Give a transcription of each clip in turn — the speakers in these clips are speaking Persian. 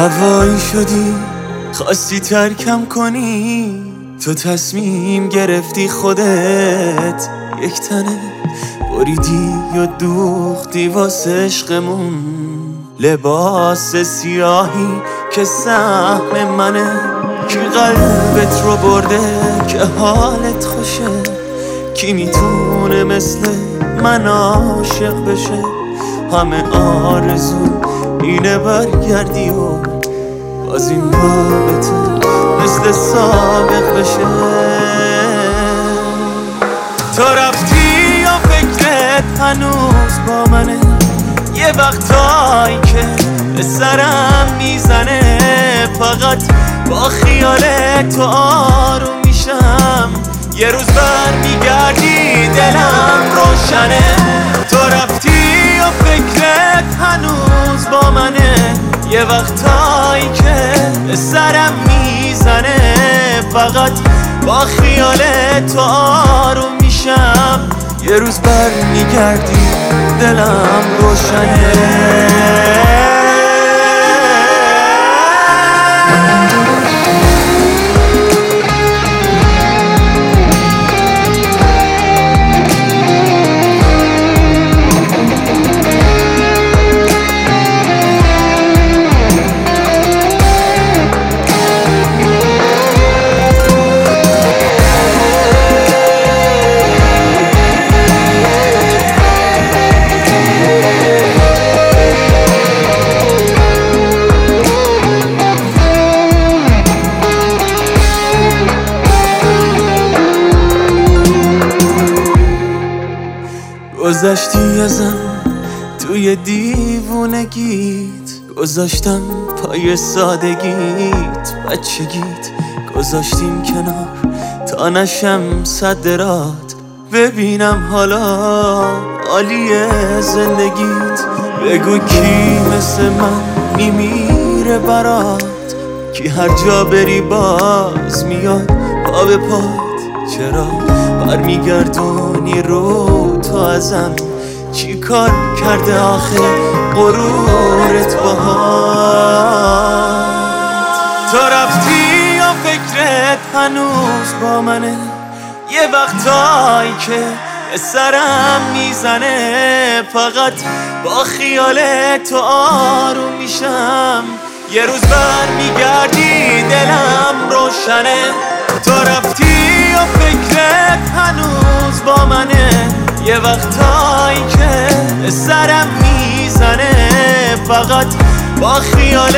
هوایی شدی؟ خواستی ترکم کنی؟ تو تصمیم گرفتی خودت یک تنه بریدی و دوختی واسه عشقمون. لباس سیاهی که سهم منه کی قلبت رو برده که حالت خوشه. کی می‌تونه مثل من عاشق بشه؟ همه آرزو اینه برگردی و باز این رابطه مثل سابق بشه. تو رفتی یا فکرت هنوز با منه یه وقتایی که به سرم می‌زنه فقط با خیال تو آروم میشم. یه روز بر میگردی دلم روشنه. تو رفتی یه وقتایی که به سرم می‌زنه فقط با خیال تو آروم میشم. یه روز بر میگردی دلم روشنه. گذشتی ازم توی دیوونگیت گذاشتم پای سادگیت بچگیت گذاشتیم کنار تا نشم صدرات ببینم حالا عالی زندگیت. بگو کی مثل من میمیره برات؟ کی هر جا بری باز میاد پا به پات. چرا؟ برمیگردونی رو تو ازم. چی کار کرده آخه غرورت باهات؟ تو رفتی یا فکرت هنوز با منه. یه وقتایی که سرم می‌زنه. فقط با خیال تو آروم میشم. یه روز بر میگردی دلم روشنه. تو رفتی و فکرت منه. یه وقتایی که سرم می‌زنه. فقط با خیال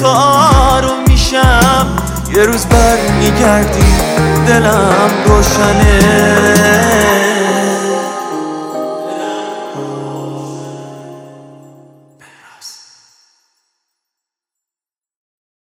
تو آروم میشم. یه روز بر میگردی دلم روشنه.